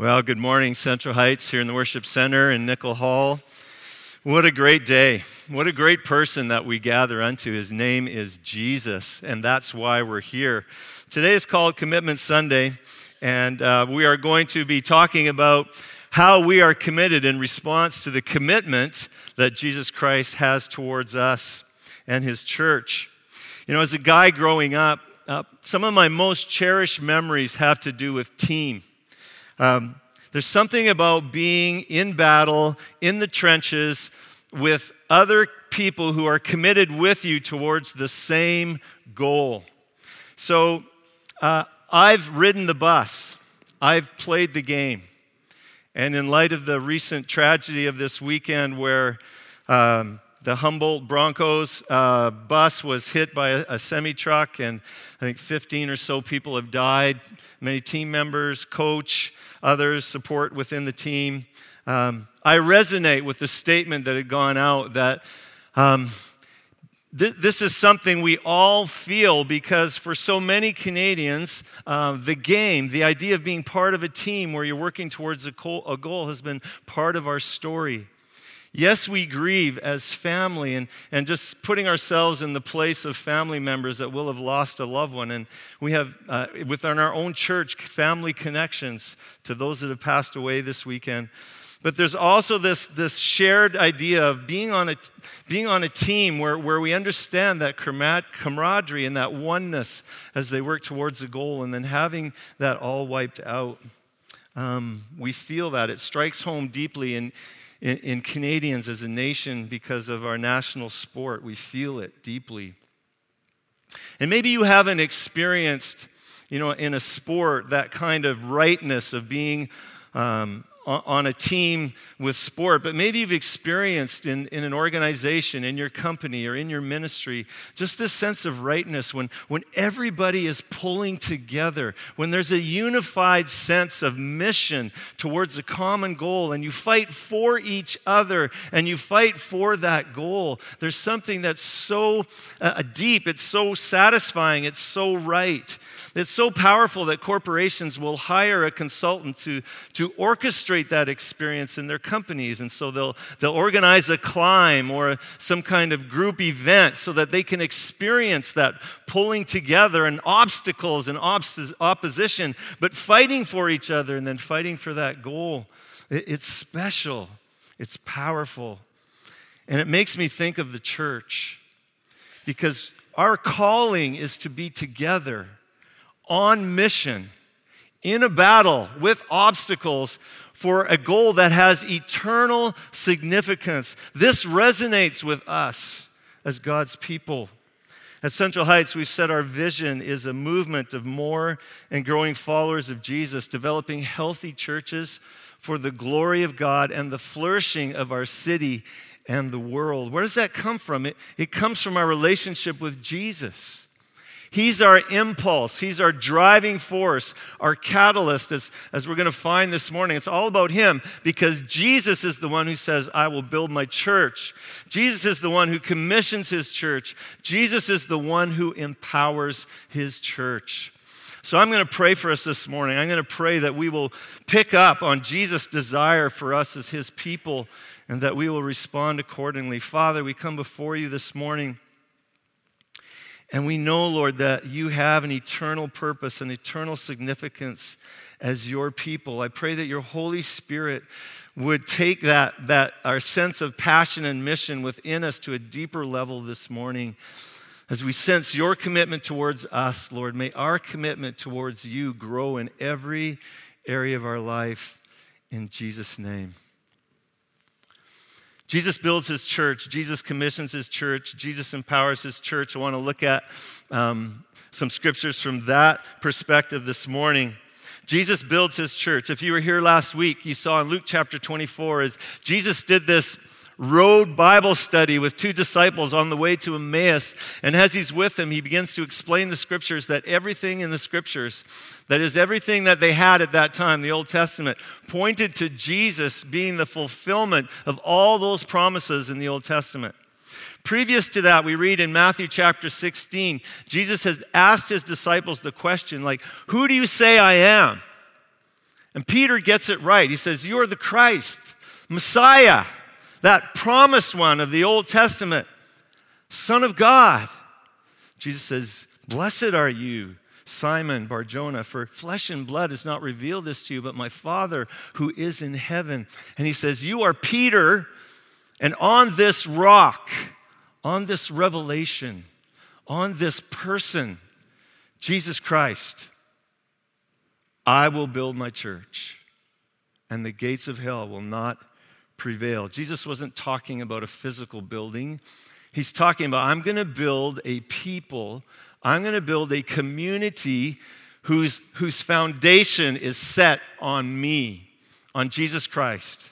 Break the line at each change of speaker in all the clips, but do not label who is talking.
Well, good morning, Central Heights, here in the Worship Center in Nickel Hall. What a great day. What a great person that we gather unto. His name is Jesus, and that's why we're here. Today is called Commitment Sunday, and uh, we are going to be talking about how we are committed in response to the commitment that Jesus Christ has towards us and his church. You know, as a guy growing up, uh, some of my most cherished memories have to do with team. Um, there's something about being in battle, in the trenches, with other people who are committed with you towards the same goal. So uh, I've ridden the bus, I've played the game. And in light of the recent tragedy of this weekend where um, the Humboldt Broncos uh, bus was hit by a, a semi truck, and I think 15 or so people have died. Many team members, coach, others, support within the team. Um, I resonate with the statement that had gone out that um, th- this is something we all feel because for so many Canadians, uh, the game, the idea of being part of a team where you're working towards a, co- a goal has been part of our story. Yes, we grieve as family and, and just putting ourselves in the place of family members that will have lost a loved one. And we have, uh, within our own church, family connections to those that have passed away this weekend. But there's also this, this shared idea of being on a, being on a team where, where we understand that camaraderie and that oneness as they work towards a goal and then having that all wiped out. Um, we feel that. It strikes home deeply in, in, in Canadians as a nation because of our national sport. We feel it deeply. And maybe you haven't experienced, you know, in a sport that kind of rightness of being um, on a team with sport, but maybe you've experienced in, in an organization, in your company, or in your ministry, just this sense of rightness when, when everybody is pulling together, when there's a unified sense of mission towards a common goal, and you fight for each other and you fight for that goal. There's something that's so uh, deep, it's so satisfying, it's so right. It's so powerful that corporations will hire a consultant to, to orchestrate that experience in their companies. And so they'll, they'll organize a climb or some kind of group event so that they can experience that pulling together and obstacles and opposition, but fighting for each other and then fighting for that goal. It, it's special, it's powerful. And it makes me think of the church because our calling is to be together on mission in a battle with obstacles for a goal that has eternal significance. This resonates with us as God's people. At Central Heights, we've said our vision is a movement of more and growing followers of Jesus, developing healthy churches for the glory of God and the flourishing of our city and the world. Where does that come from? It, it comes from our relationship with Jesus. He's our impulse, He's our driving force, our catalyst, as, as we're going to find this morning. It's all about Him because Jesus is the one who says, I will build my church. Jesus is the one who commissions His church. Jesus is the one who empowers His church. So I'm going to pray for us this morning. I'm going to pray that we will pick up on Jesus' desire for us as His people and that we will respond accordingly. Father, we come before you this morning. And we know, Lord, that you have an eternal purpose, an eternal significance as your people. I pray that your Holy Spirit would take that, that our sense of passion and mission within us to a deeper level this morning. As we sense your commitment towards us, Lord, may our commitment towards you grow in every area of our life. In Jesus' name. Jesus builds his church. Jesus commissions his church. Jesus empowers his church. I want to look at um, some scriptures from that perspective this morning. Jesus builds his church. If you were here last week, you saw in Luke chapter 24 as Jesus did this road Bible study with two disciples on the way to Emmaus. And as he's with them, he begins to explain the scriptures that everything in the scriptures, that is, everything that they had at that time, the Old Testament, pointed to Jesus being the fulfillment of all those promises in the Old Testament. Previous to that, we read in Matthew chapter 16, Jesus has asked his disciples the question, like, Who do you say I am? And Peter gets it right. He says, You are the Christ, Messiah, that promised one of the Old Testament, Son of God. Jesus says, Blessed are you, Simon Barjona, for flesh and blood has not revealed this to you, but my Father who is in heaven. And he says, You are Peter, and on this rock, on this revelation, on this person, Jesus Christ, I will build my church, and the gates of hell will not prevail. Jesus wasn't talking about a physical building. He's talking about, I'm going to build a people I'm going to build a community whose, whose foundation is set on me, on Jesus Christ,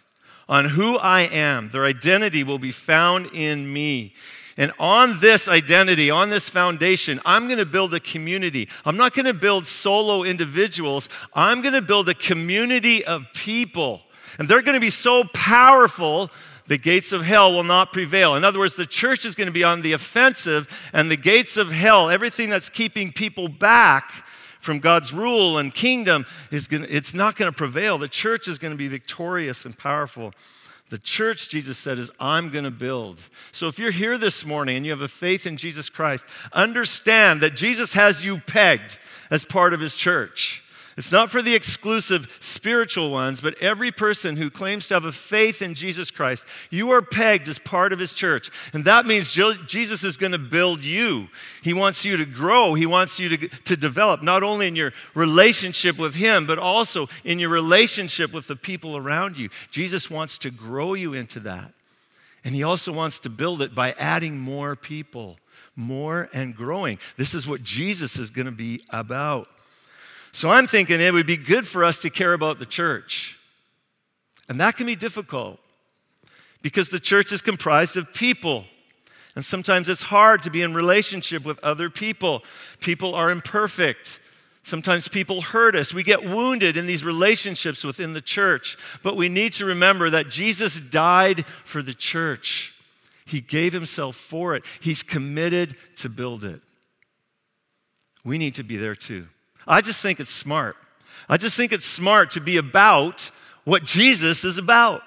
on who I am. Their identity will be found in me. And on this identity, on this foundation, I'm going to build a community. I'm not going to build solo individuals. I'm going to build a community of people. And they're going to be so powerful the gates of hell will not prevail. In other words, the church is going to be on the offensive, and the gates of hell, everything that's keeping people back from God's rule and kingdom, is going to, it's not going to prevail. The church is going to be victorious and powerful. The church, Jesus said, is I'm going to build. So if you're here this morning and you have a faith in Jesus Christ, understand that Jesus has you pegged as part of his church. It's not for the exclusive spiritual ones, but every person who claims to have a faith in Jesus Christ, you are pegged as part of his church. And that means Jesus is going to build you. He wants you to grow, he wants you to, to develop, not only in your relationship with him, but also in your relationship with the people around you. Jesus wants to grow you into that. And he also wants to build it by adding more people, more and growing. This is what Jesus is going to be about. So I'm thinking it would be good for us to care about the church. And that can be difficult because the church is comprised of people. And sometimes it's hard to be in relationship with other people. People are imperfect. Sometimes people hurt us. We get wounded in these relationships within the church. But we need to remember that Jesus died for the church. He gave himself for it. He's committed to build it. We need to be there too. I just think it's smart. I just think it's smart to be about what Jesus is about.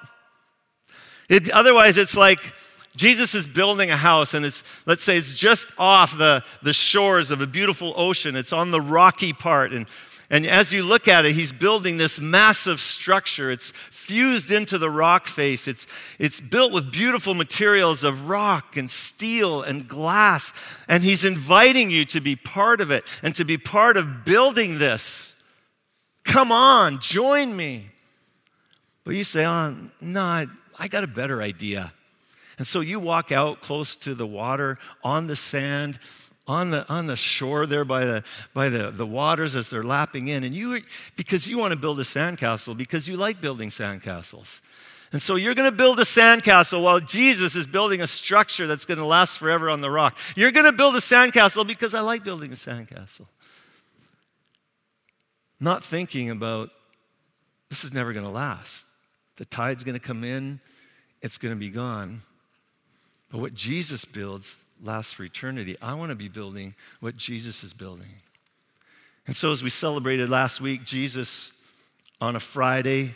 It, otherwise, it's like Jesus is building a house, and it's, let's say, it's just off the, the shores of a beautiful ocean. It's on the rocky part. And, and as you look at it, he's building this massive structure. It's fused into the rock face. It's, it's built with beautiful materials of rock and steel and glass. And He's inviting you to be part of it and to be part of building this. Come on, join me. But you say, oh, no, I, I got a better idea. And so you walk out close to the water on the sand on the, on the shore there by, the, by the, the waters as they're lapping in. And you, because you want to build a sandcastle, because you like building sandcastles. And so you're going to build a sandcastle while Jesus is building a structure that's going to last forever on the rock. You're going to build a sandcastle because I like building a sandcastle. Not thinking about this is never going to last. The tide's going to come in, it's going to be gone. But what Jesus builds lasts for eternity. I want to be building what Jesus is building. And so, as we celebrated last week, Jesus on a Friday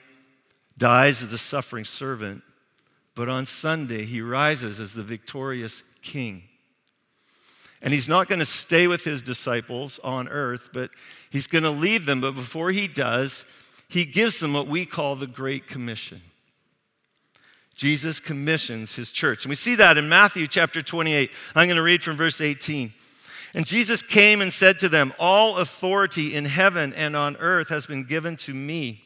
dies as the suffering servant, but on Sunday, he rises as the victorious king. And he's not going to stay with his disciples on earth, but he's going to leave them. But before he does, he gives them what we call the Great Commission. Jesus commissions his church. And we see that in Matthew chapter 28. I'm going to read from verse 18. And Jesus came and said to them, All authority in heaven and on earth has been given to me.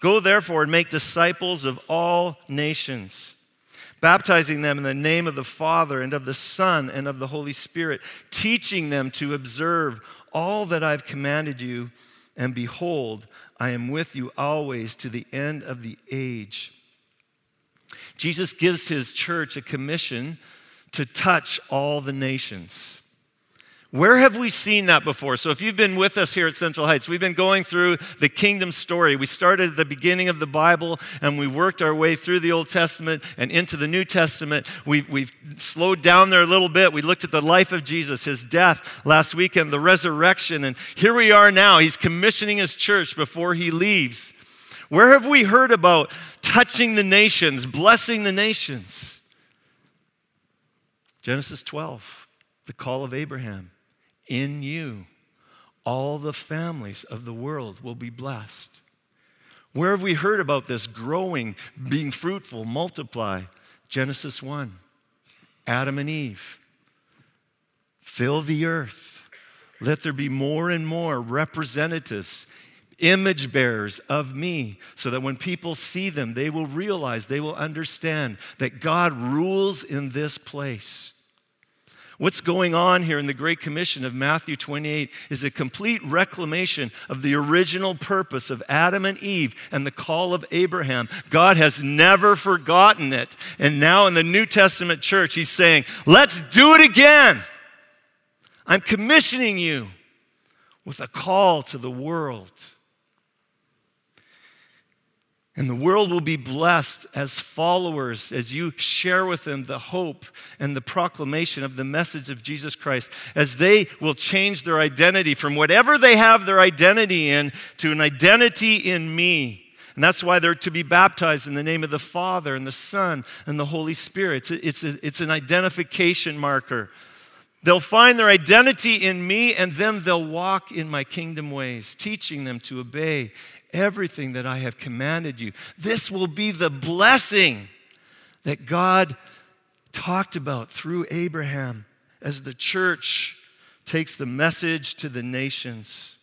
Go therefore and make disciples of all nations, baptizing them in the name of the Father and of the Son and of the Holy Spirit, teaching them to observe all that I've commanded you. And behold, I am with you always to the end of the age. Jesus gives his church a commission to touch all the nations. Where have we seen that before? So, if you've been with us here at Central Heights, we've been going through the kingdom story. We started at the beginning of the Bible and we worked our way through the Old Testament and into the New Testament. We've, we've slowed down there a little bit. We looked at the life of Jesus, his death last weekend, the resurrection, and here we are now. He's commissioning his church before he leaves. Where have we heard about touching the nations, blessing the nations? Genesis 12, the call of Abraham in you, all the families of the world will be blessed. Where have we heard about this growing, being fruitful, multiply? Genesis 1. Adam and Eve. Fill the earth. Let there be more and more representatives, image bearers of me, so that when people see them, they will realize, they will understand that God rules in this place. What's going on here in the Great Commission of Matthew 28 is a complete reclamation of the original purpose of Adam and Eve and the call of Abraham. God has never forgotten it. And now in the New Testament church, he's saying, let's do it again. I'm commissioning you with a call to the world. And the world will be blessed as followers as you share with them the hope and the proclamation of the message of Jesus Christ, as they will change their identity from whatever they have their identity in to an identity in me. And that's why they're to be baptized in the name of the Father and the Son and the Holy Spirit. It's, it's, a, it's an identification marker. They'll find their identity in me, and then they'll walk in my kingdom ways, teaching them to obey everything that I have commanded you. This will be the blessing that God talked about through Abraham as the church takes the message to the nations.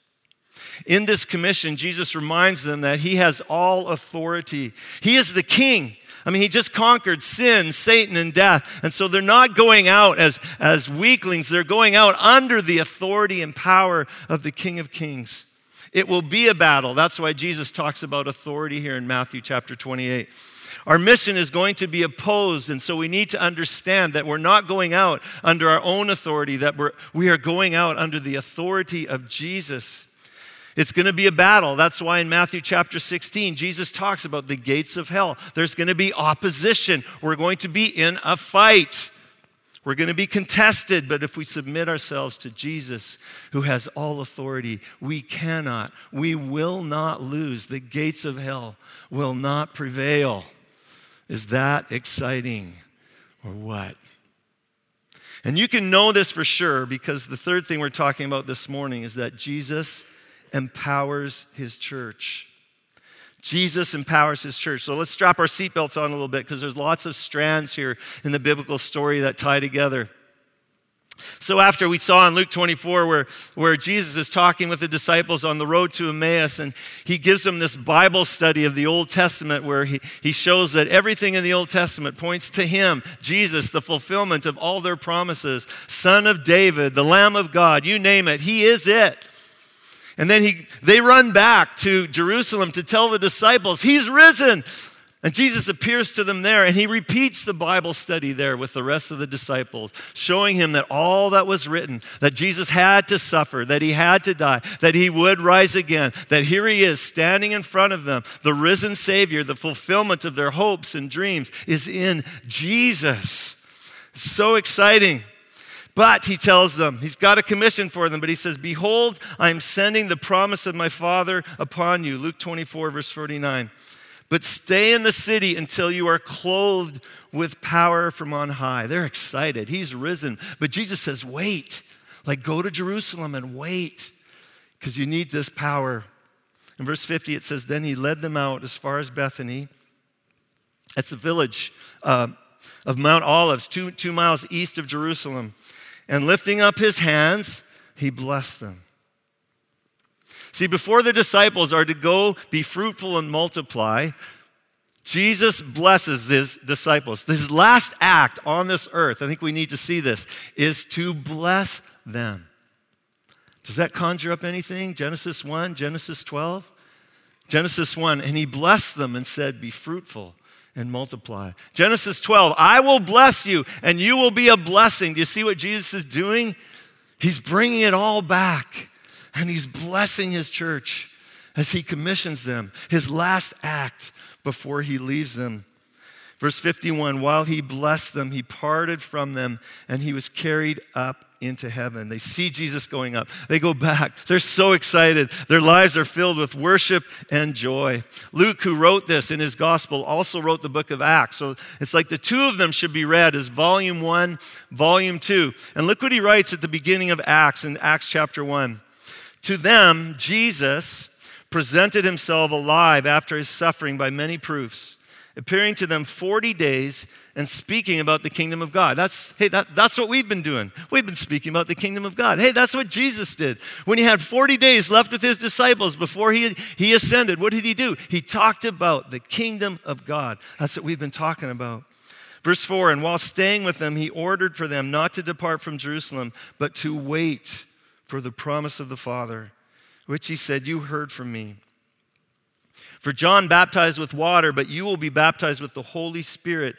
In this commission, Jesus reminds them that he has all authority. He is the king. I mean, he just conquered sin, Satan, and death. And so they're not going out as, as weaklings, they're going out under the authority and power of the King of Kings. It will be a battle. That's why Jesus talks about authority here in Matthew chapter 28. Our mission is going to be opposed, and so we need to understand that we're not going out under our own authority, that we're, we are going out under the authority of Jesus. It's going to be a battle. That's why in Matthew chapter 16, Jesus talks about the gates of hell. There's going to be opposition. We're going to be in a fight. We're going to be contested, but if we submit ourselves to Jesus, who has all authority, we cannot, we will not lose. The gates of hell will not prevail. Is that exciting or what? And you can know this for sure because the third thing we're talking about this morning is that Jesus empowers his church. Jesus empowers his church. So let's strap our seatbelts on a little bit because there's lots of strands here in the biblical story that tie together. So, after we saw in Luke 24, where, where Jesus is talking with the disciples on the road to Emmaus, and he gives them this Bible study of the Old Testament, where he, he shows that everything in the Old Testament points to him, Jesus, the fulfillment of all their promises, Son of David, the Lamb of God, you name it, he is it. And then he, they run back to Jerusalem to tell the disciples, He's risen. And Jesus appears to them there and he repeats the Bible study there with the rest of the disciples, showing him that all that was written, that Jesus had to suffer, that he had to die, that he would rise again, that here he is standing in front of them, the risen Savior, the fulfillment of their hopes and dreams is in Jesus. So exciting. But he tells them, he's got a commission for them, but he says, Behold, I am sending the promise of my Father upon you. Luke 24, verse 49. But stay in the city until you are clothed with power from on high. They're excited. He's risen. But Jesus says, Wait. Like, go to Jerusalem and wait because you need this power. In verse 50, it says, Then he led them out as far as Bethany. That's the village uh, of Mount Olives, two, two miles east of Jerusalem. And lifting up his hands, he blessed them. See, before the disciples are to go be fruitful and multiply, Jesus blesses his disciples. His last act on this earth, I think we need to see this, is to bless them. Does that conjure up anything? Genesis 1, Genesis 12? Genesis 1, and he blessed them and said, Be fruitful and multiply. Genesis 12, I will bless you and you will be a blessing. Do you see what Jesus is doing? He's bringing it all back and he's blessing his church as he commissions them, his last act before he leaves them. Verse 51 While he blessed them, he parted from them and he was carried up into heaven. They see Jesus going up. They go back. They're so excited. Their lives are filled with worship and joy. Luke, who wrote this in his gospel, also wrote the book of Acts. So it's like the two of them should be read as volume one, volume two. And look what he writes at the beginning of Acts in Acts chapter one. To them, Jesus presented himself alive after his suffering by many proofs appearing to them 40 days and speaking about the kingdom of God. That's, hey, that, that's what we've been doing. We've been speaking about the kingdom of God. Hey, that's what Jesus did. When he had 40 days left with his disciples before he, he ascended, what did he do? He talked about the kingdom of God. That's what we've been talking about. Verse 4 And while staying with them, he ordered for them not to depart from Jerusalem, but to wait for the promise of the Father, which he said, You heard from me. For John baptized with water, but you will be baptized with the Holy Spirit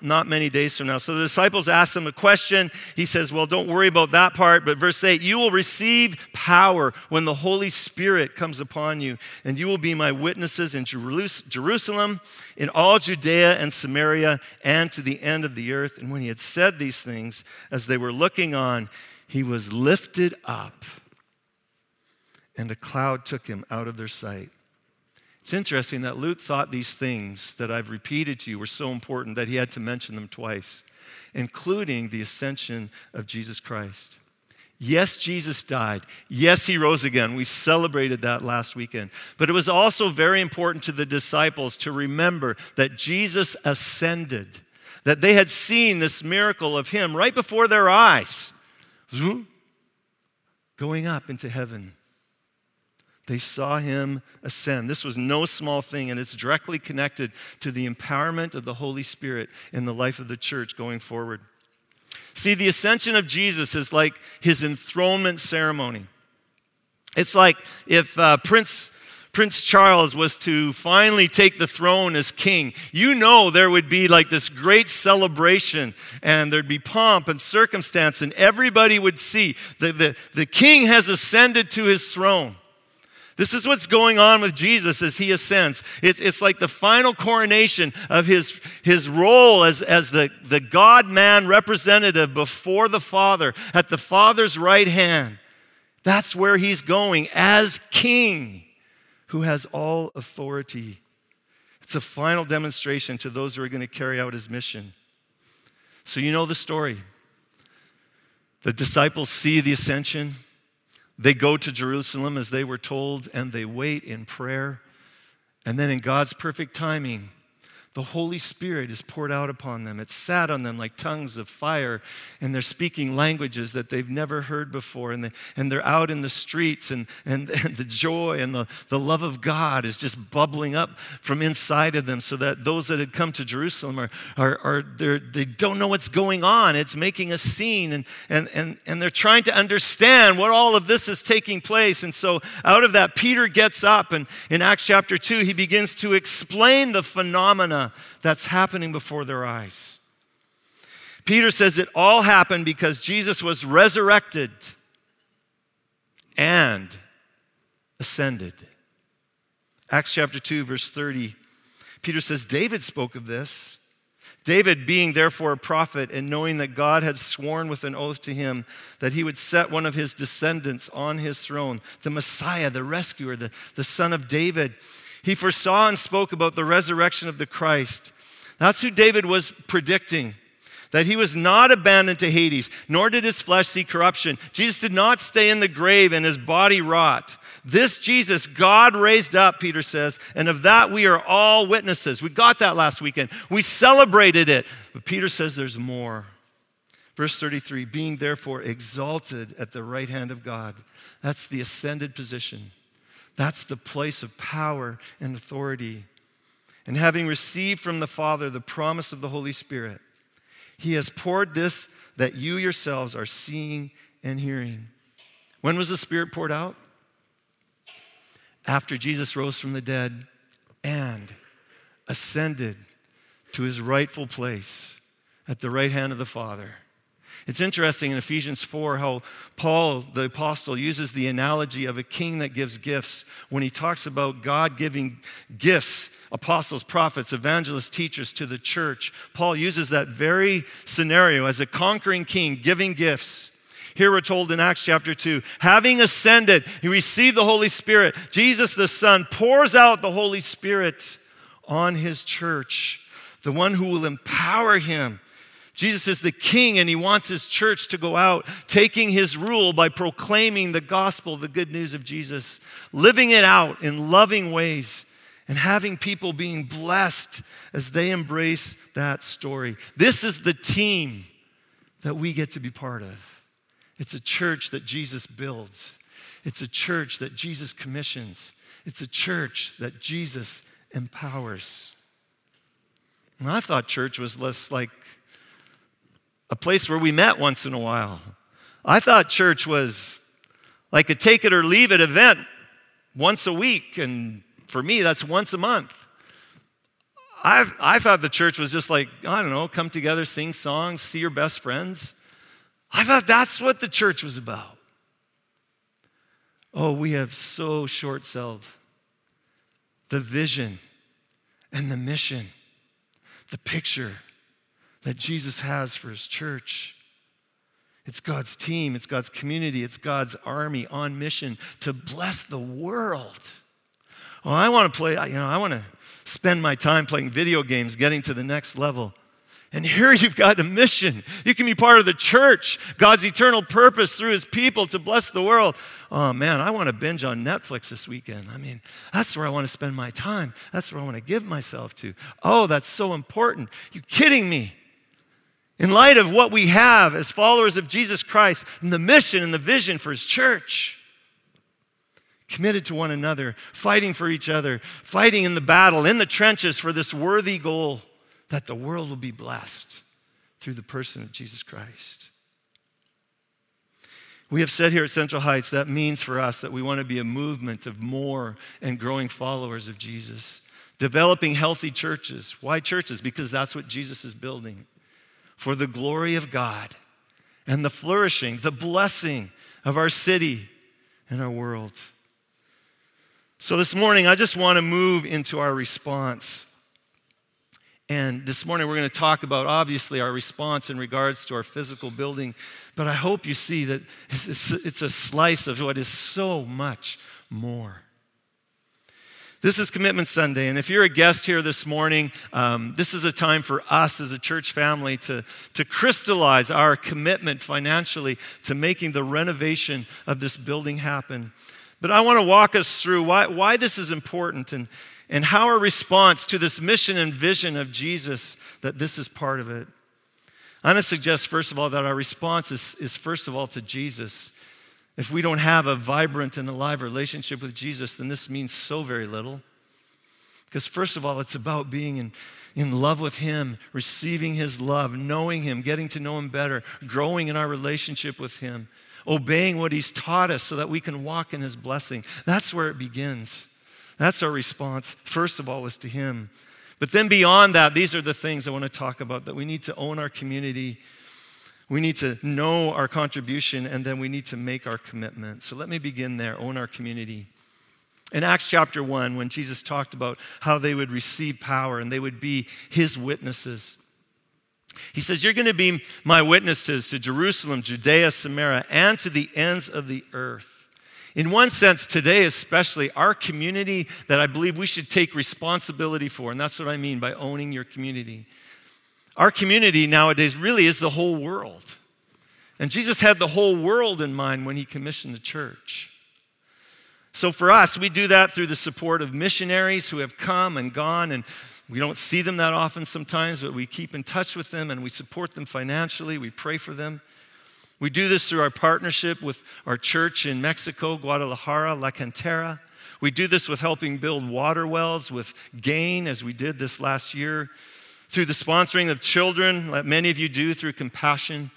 not many days from now. So the disciples ask him a question. He says, Well, don't worry about that part. But verse 8, you will receive power when the Holy Spirit comes upon you, and you will be my witnesses in Jerusalem, in all Judea and Samaria, and to the end of the earth. And when he had said these things, as they were looking on, he was lifted up, and a cloud took him out of their sight. It's interesting that Luke thought these things that I've repeated to you were so important that he had to mention them twice, including the ascension of Jesus Christ. Yes, Jesus died. Yes, he rose again. We celebrated that last weekend. But it was also very important to the disciples to remember that Jesus ascended, that they had seen this miracle of him right before their eyes, going up into heaven. They saw him ascend. This was no small thing, and it's directly connected to the empowerment of the Holy Spirit in the life of the church going forward. See, the ascension of Jesus is like his enthronement ceremony. It's like if uh, Prince, Prince Charles was to finally take the throne as king. You know there would be like this great celebration, and there'd be pomp and circumstance, and everybody would see that the, the king has ascended to his throne. This is what's going on with Jesus as he ascends. It's, it's like the final coronation of his, his role as, as the, the God man representative before the Father, at the Father's right hand. That's where he's going as king who has all authority. It's a final demonstration to those who are going to carry out his mission. So, you know the story. The disciples see the ascension. They go to Jerusalem as they were told, and they wait in prayer. And then, in God's perfect timing, the Holy Spirit is poured out upon them. It's sat on them like tongues of fire, and they're speaking languages that they've never heard before. And, they, and they're out in the streets, and, and, and the joy and the, the love of God is just bubbling up from inside of them, so that those that had come to Jerusalem are, are, are they don't know what's going on. It's making a scene, and, and, and, and they're trying to understand what all of this is taking place. And so, out of that, Peter gets up, and in Acts chapter 2, he begins to explain the phenomena that's happening before their eyes. Peter says it all happened because Jesus was resurrected and ascended. Acts chapter 2, verse 30. Peter says, David spoke of this. David, being therefore a prophet, and knowing that God had sworn with an oath to him that he would set one of his descendants on his throne, the Messiah, the rescuer, the, the son of David, he foresaw and spoke about the resurrection of the Christ. That's who David was predicting. That he was not abandoned to Hades, nor did his flesh see corruption. Jesus did not stay in the grave and his body rot. This Jesus, God raised up, Peter says, and of that we are all witnesses. We got that last weekend. We celebrated it. But Peter says there's more. Verse 33 being therefore exalted at the right hand of God. That's the ascended position. That's the place of power and authority. And having received from the Father the promise of the Holy Spirit, He has poured this that you yourselves are seeing and hearing. When was the Spirit poured out? After Jesus rose from the dead and ascended to his rightful place at the right hand of the Father. It's interesting in Ephesians 4 how Paul, the apostle, uses the analogy of a king that gives gifts when he talks about God giving gifts, apostles, prophets, evangelists, teachers to the church. Paul uses that very scenario as a conquering king giving gifts. Here we're told in Acts chapter 2 having ascended, he received the Holy Spirit. Jesus the Son pours out the Holy Spirit on his church, the one who will empower him Jesus is the king and he wants his church to go out, taking his rule by proclaiming the gospel, the good news of Jesus, living it out in loving ways, and having people being blessed as they embrace that story. This is the team that we get to be part of. It's a church that Jesus builds, it's a church that Jesus commissions, it's a church that Jesus empowers. And I thought church was less like a place where we met once in a while. I thought church was like a take it or leave it event once a week, and for me, that's once a month. I, I thought the church was just like, I don't know, come together, sing songs, see your best friends. I thought that's what the church was about. Oh, we have so short sold the vision and the mission, the picture that Jesus has for his church. It's God's team, it's God's community, it's God's army on mission to bless the world. Oh, I want to play, you know, I want to spend my time playing video games, getting to the next level. And here you've got a mission. You can be part of the church, God's eternal purpose through his people to bless the world. Oh man, I want to binge on Netflix this weekend. I mean, that's where I want to spend my time. That's where I want to give myself to. Oh, that's so important. You kidding me? In light of what we have as followers of Jesus Christ and the mission and the vision for his church. Committed to one another, fighting for each other, fighting in the battle, in the trenches for this worthy goal that the world will be blessed through the person of Jesus Christ. We have said here at Central Heights that means for us that we want to be a movement of more and growing followers of Jesus, developing healthy churches. Why churches? Because that's what Jesus is building for the glory of God and the flourishing, the blessing of our city and our world. So this morning, I just want to move into our response. And this morning, we're going to talk about obviously our response in regards to our physical building. But I hope you see that it's a slice of what is so much more. This is Commitment Sunday, and if you're a guest here this morning, um, this is a time for us as a church family to, to crystallize our commitment financially to making the renovation of this building happen. But I want to walk us through why, why this is important and, and how our response to this mission and vision of Jesus, that this is part of it. I'm going to suggest, first of all, that our response is, is first of all to Jesus. If we don't have a vibrant and alive relationship with Jesus, then this means so very little. Because, first of all, it's about being in, in love with Him, receiving His love, knowing Him, getting to know Him better, growing in our relationship with Him, obeying what He's taught us so that we can walk in His blessing. That's where it begins. That's our response, first of all, is to Him. But then beyond that, these are the things I want to talk about that we need to own our community we need to know our contribution and then we need to make our commitment. So let me begin there, own our community. In Acts chapter 1, when Jesus talked about how they would receive power and they would be his witnesses, he says, You're going to be my witnesses to Jerusalem, Judea, Samaria, and to the ends of the earth. In one sense, today especially, our community that I believe we should take responsibility for, and that's what I mean by owning your community. Our community nowadays really is the whole world. And Jesus had the whole world in mind when he commissioned the church. So for us, we do that through the support of missionaries who have come and gone, and we don't see them that often sometimes, but we keep in touch with them and we support them financially. We pray for them. We do this through our partnership with our church in Mexico, Guadalajara, La Cantera. We do this with helping build water wells with Gain, as we did this last year through the sponsoring of children, like many of you do through compassion.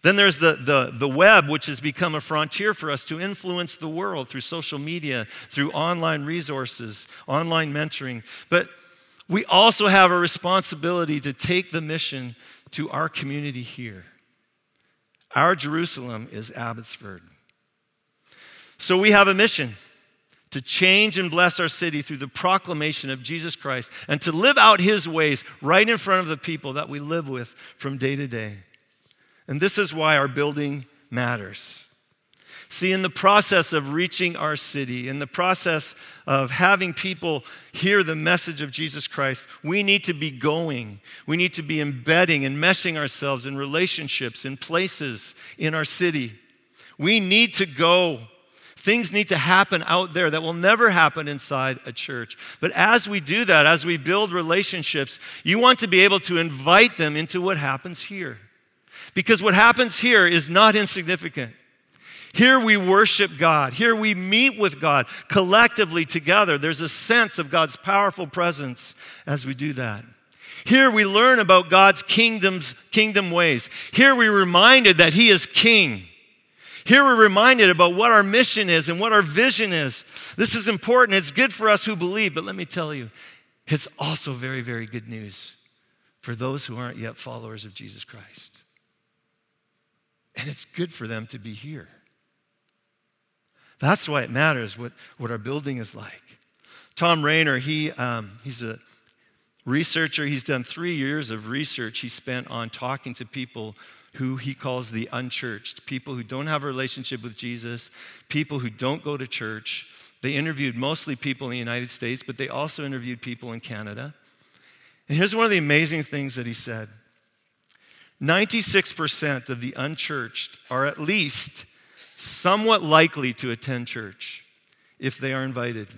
Then there's the, the, the web, which has become a frontier for us to influence the world through social media, through online resources, online mentoring. But we also have a responsibility to take the mission to our community here. Our Jerusalem is Abbotsford. So we have a mission to change and bless our city through the proclamation of Jesus Christ and to live out his ways right in front of the people that we live with from day to day. And this is why our building matters. See, in the process of reaching our city, in the process of having people hear the message of Jesus Christ, we need to be going. We need to be embedding and meshing ourselves in relationships, in places in our city. We need to go. Things need to happen out there that will never happen inside a church. But as we do that, as we build relationships, you want to be able to invite them into what happens here. Because what happens here is not insignificant. Here we worship God. Here we meet with God collectively together. There's a sense of God's powerful presence as we do that. Here we learn about God's kingdom's kingdom ways. Here we're reminded that He is King. Here we're reminded about what our mission is and what our vision is. This is important. It's good for us who believe, but let me tell you, it's also very, very good news for those who aren't yet followers of Jesus Christ. And it's good for them to be here. That's why it matters what, what our building is like. Tom Rainer, he, um, he's a researcher. He's done three years of research he spent on talking to people who he calls the unchurched, people who don't have a relationship with Jesus, people who don't go to church. They interviewed mostly people in the United States, but they also interviewed people in Canada. And here's one of the amazing things that he said 96% of the unchurched are at least somewhat likely to attend church if they are invited.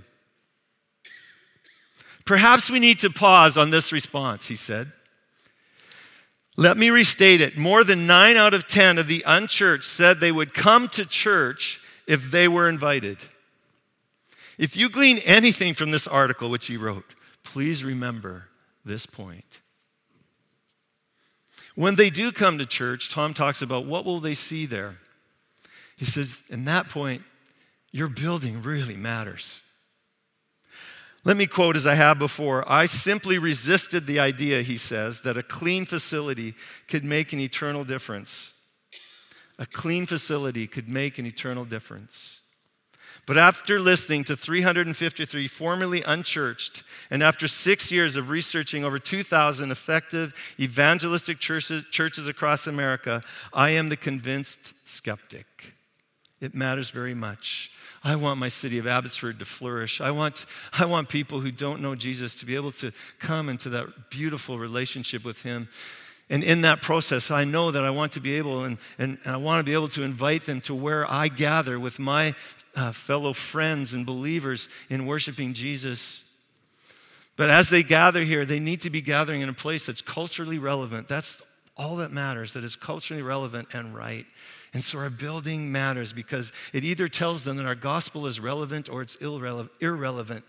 Perhaps we need to pause on this response, he said. Let me restate it. More than nine out of 10 of the unchurched said they would come to church if they were invited. If you glean anything from this article, which he wrote, please remember this point. When they do come to church, Tom talks about what will they see there? He says, in that point, your building really matters. Let me quote as I have before I simply resisted the idea, he says, that a clean facility could make an eternal difference. A clean facility could make an eternal difference. But after listening to 353 formerly unchurched, and after six years of researching over 2,000 effective evangelistic churches, churches across America, I am the convinced skeptic. It matters very much. I want my city of Abbotsford to flourish. I want, I want people who don't know Jesus to be able to come into that beautiful relationship with Him. And in that process, I know that I want to be able, and, and, and I want to be able to invite them to where I gather with my uh, fellow friends and believers in worshiping Jesus. But as they gather here, they need to be gathering in a place that's culturally relevant. That's all that matters, that is culturally relevant and right. And so our building matters because it either tells them that our gospel is relevant or it's irrelevant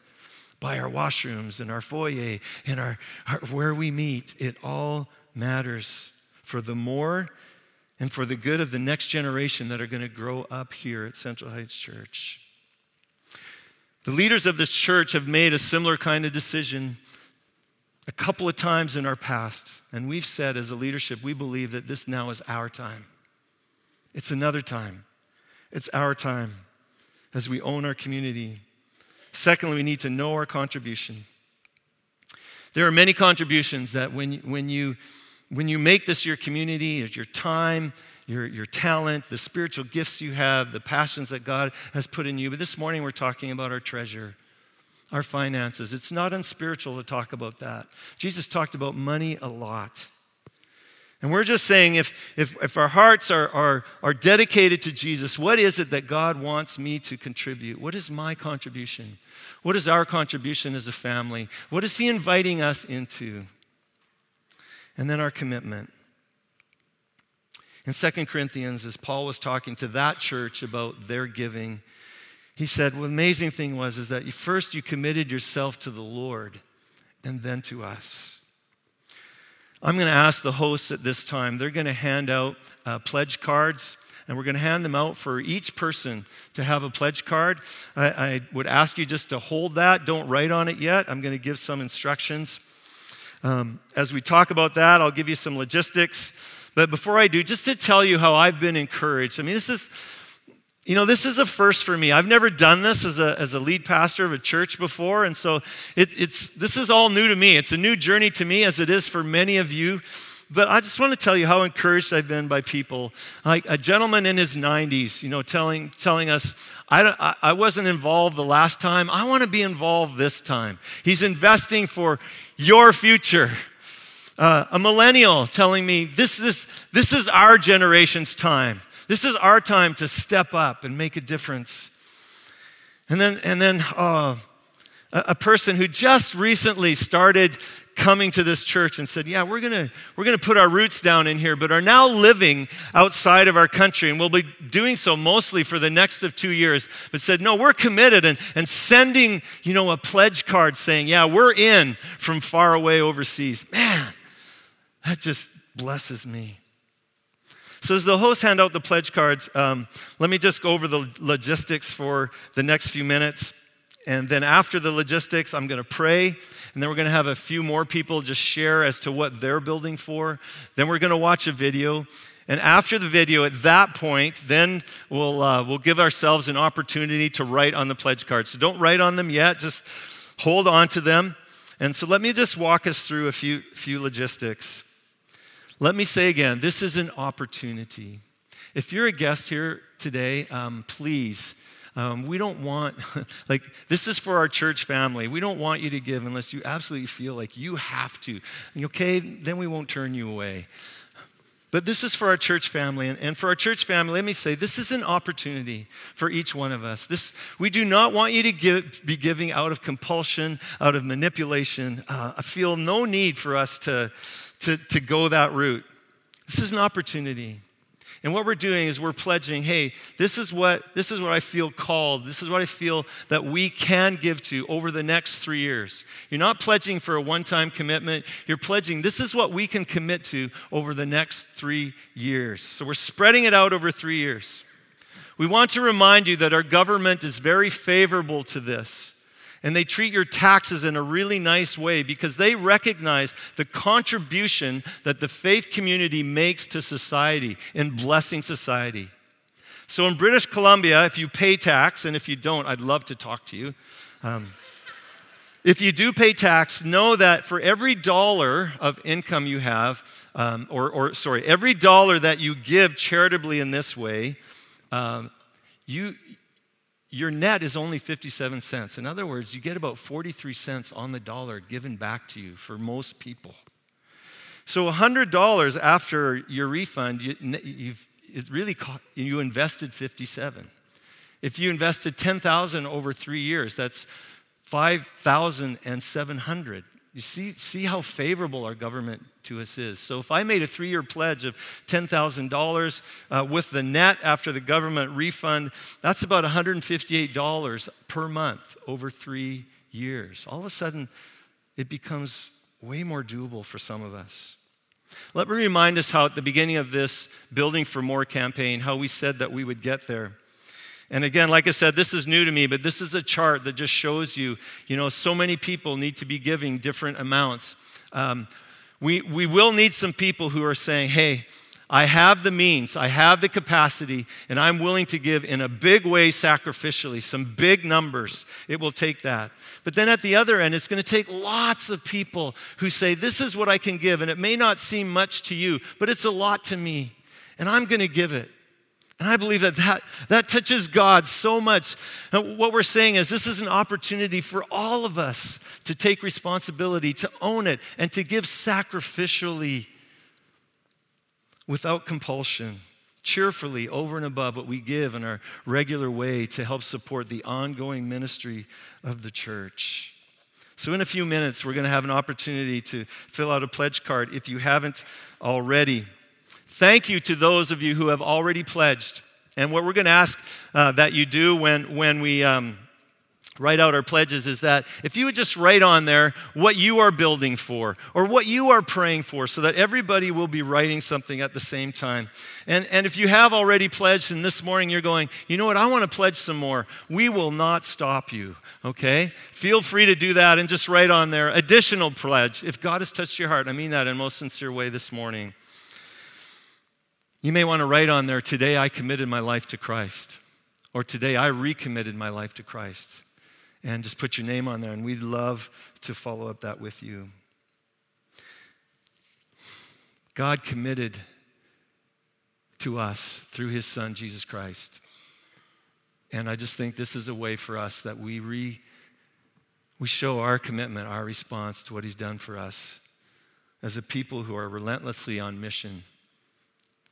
by our washrooms and our foyer and our, our, where we meet. It all matters for the more and for the good of the next generation that are going to grow up here at Central Heights Church. The leaders of this church have made a similar kind of decision a couple of times in our past, and we've said as a leadership, we believe that this now is our time. It's another time. It's our time as we own our community. Secondly, we need to know our contribution. There are many contributions that when, when, you, when you make this your community, your time, your, your talent, the spiritual gifts you have, the passions that God has put in you. But this morning we're talking about our treasure, our finances. It's not unspiritual to talk about that. Jesus talked about money a lot. And we're just saying if, if, if our hearts are, are, are dedicated to Jesus, what is it that God wants me to contribute? What is my contribution? What is our contribution as a family? What is He inviting us into? And then our commitment. In 2 Corinthians, as Paul was talking to that church about their giving, he said, well, the amazing thing was is that first you committed yourself to the Lord and then to us. I'm going to ask the hosts at this time, they're going to hand out uh, pledge cards, and we're going to hand them out for each person to have a pledge card. I, I would ask you just to hold that. Don't write on it yet. I'm going to give some instructions. Um, as we talk about that, I'll give you some logistics. But before I do, just to tell you how I've been encouraged. I mean, this is, you know, this is a first for me. I've never done this as a, as a lead pastor of a church before. And so it, it's, this is all new to me. It's a new journey to me, as it is for many of you. But I just want to tell you how encouraged I've been by people. Like a gentleman in his 90s, you know, telling, telling us, I, I wasn't involved the last time. I want to be involved this time. He's investing for your future. Uh, a millennial telling me, this is, this is our generation's time. This is our time to step up and make a difference. And then, and then uh, a, person who just recently started coming to this church and said, Yeah, we're gonna, we're gonna put our roots down in here, but are now living outside of our country, and we'll be doing so mostly for the next of two years. But said, No, we're committed and, and sending, you know, a pledge card saying, Yeah, we're in from far away overseas. Man, that just blesses me. So, as the hosts hand out the pledge cards, um, let me just go over the logistics for the next few minutes. And then after the logistics, I'm going to pray and then we're going to have a few more people just share as to what they're building for. Then we're going to watch a video. And after the video, at that point, then we'll, uh, we'll give ourselves an opportunity to write on the pledge cards. So don't write on them yet, just hold on to them. And so let me just walk us through a few, few logistics. Let me say again this is an opportunity. If you're a guest here today, um, please um, we don't want, like, this is for our church family. We don't want you to give unless you absolutely feel like you have to. Okay, then we won't turn you away. But this is for our church family. And, for our church family, let me say this is an opportunity for each one of us. This, we do not want you to give, be giving out of compulsion, out of manipulation. Uh, I feel no need for us to, to, to go that route. This is an opportunity. And what we're doing is we're pledging, hey, this is what this is what I feel called. This is what I feel that we can give to over the next 3 years. You're not pledging for a one-time commitment. You're pledging this is what we can commit to over the next 3 years. So we're spreading it out over 3 years. We want to remind you that our government is very favorable to this and they treat your taxes in a really nice way because they recognize the contribution that the faith community makes to society in blessing society. So in British Columbia, if you pay tax, and if you don't, I'd love to talk to you. Um, if you do pay tax, know that for every dollar of income you have, um, or, or, sorry, every dollar that you give charitably in this way, um, you, your net is only 57 cents. In other words, you get about 43 cents on the dollar given back to you for most people. So $100 after your refund, you, it really you invested 57. If you invested 10,000 over three years, that's 5,700. You see, see how favorable our government to us is. So if I made a three year pledge of $10,000 uh, with the net after the government refund, that's about $158 per month over three years. All of a sudden, it becomes way more doable for some of us. Let me remind us how at the beginning of this Building for More campaign, how we said that we would get there. And again, like I said, this is new to me, but this is a chart that just shows you, you know, so many people need to be giving different amounts. Um, we, we will need some people who are saying, hey, I have the means, I have the capacity, and I'm willing to give in a big way sacrificially, some big numbers. It will take that. But then at the other end, it's going to take lots of people who say, This is what I can give. And it may not seem much to you, but it's a lot to me. And I'm going to give it. And I believe that, that that touches God so much. And what we're saying is this is an opportunity for all of us to take responsibility, to own it, and to give sacrificially without compulsion, cheerfully over and above what we give in our regular way to help support the ongoing ministry of the church. So, in a few minutes, we're going to have an opportunity to fill out a pledge card if you haven't already. Thank you to those of you who have already pledged. And what we're going to ask uh, that you do when, when we um, write out our pledges is that if you would just write on there what you are building for or what you are praying for so that everybody will be writing something at the same time. And, and if you have already pledged and this morning you're going, you know what, I want to pledge some more, we will not stop you, okay? Feel free to do that and just write on there additional pledge if God has touched your heart. I mean that in most sincere way this morning. You may want to write on there, Today I committed my life to Christ, or Today I recommitted my life to Christ. And just put your name on there, and we'd love to follow up that with you. God committed to us through his son, Jesus Christ. And I just think this is a way for us that we, re, we show our commitment, our response to what he's done for us as a people who are relentlessly on mission,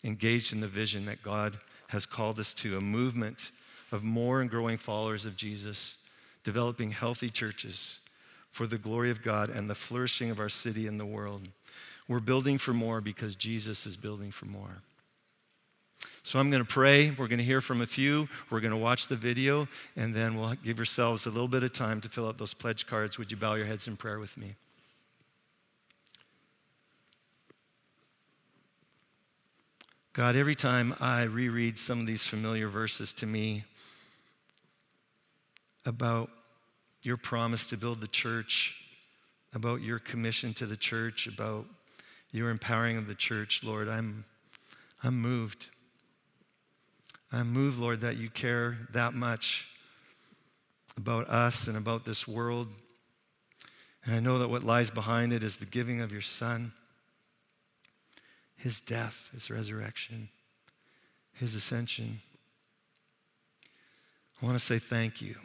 engaged in the vision that God has called us to a movement of more and growing followers of Jesus, developing healthy churches for the glory of God and the flourishing of our city and the world. We're building for more because Jesus is building for more. So I'm going to pray. We're going to hear from a few. We're going to watch the video, and then we'll give yourselves a little bit of time to fill out those pledge cards. Would you bow your heads in prayer with me? God, every time I reread some of these familiar verses to me about your promise to build the church, about your commission to the church, about your empowering of the church, Lord, I'm, I'm moved. I'm moved, Lord, that you care that much about us and about this world. And I know that what lies behind it is the giving of your Son, his death, his resurrection, his ascension. I want to say thank you.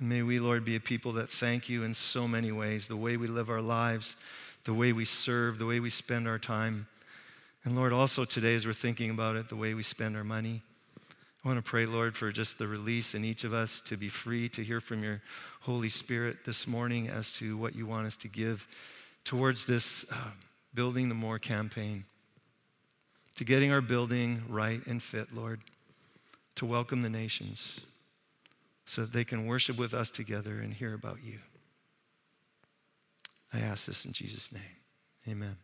And may we, Lord, be a people that thank you in so many ways the way we live our lives, the way we serve, the way we spend our time. And Lord, also today, as we're thinking about it, the way we spend our money. I want to pray, Lord, for just the release in each of us to be free to hear from your Holy Spirit this morning as to what you want us to give towards this uh, Building the More campaign, to getting our building right and fit, Lord, to welcome the nations so that they can worship with us together and hear about you. I ask this in Jesus' name. Amen.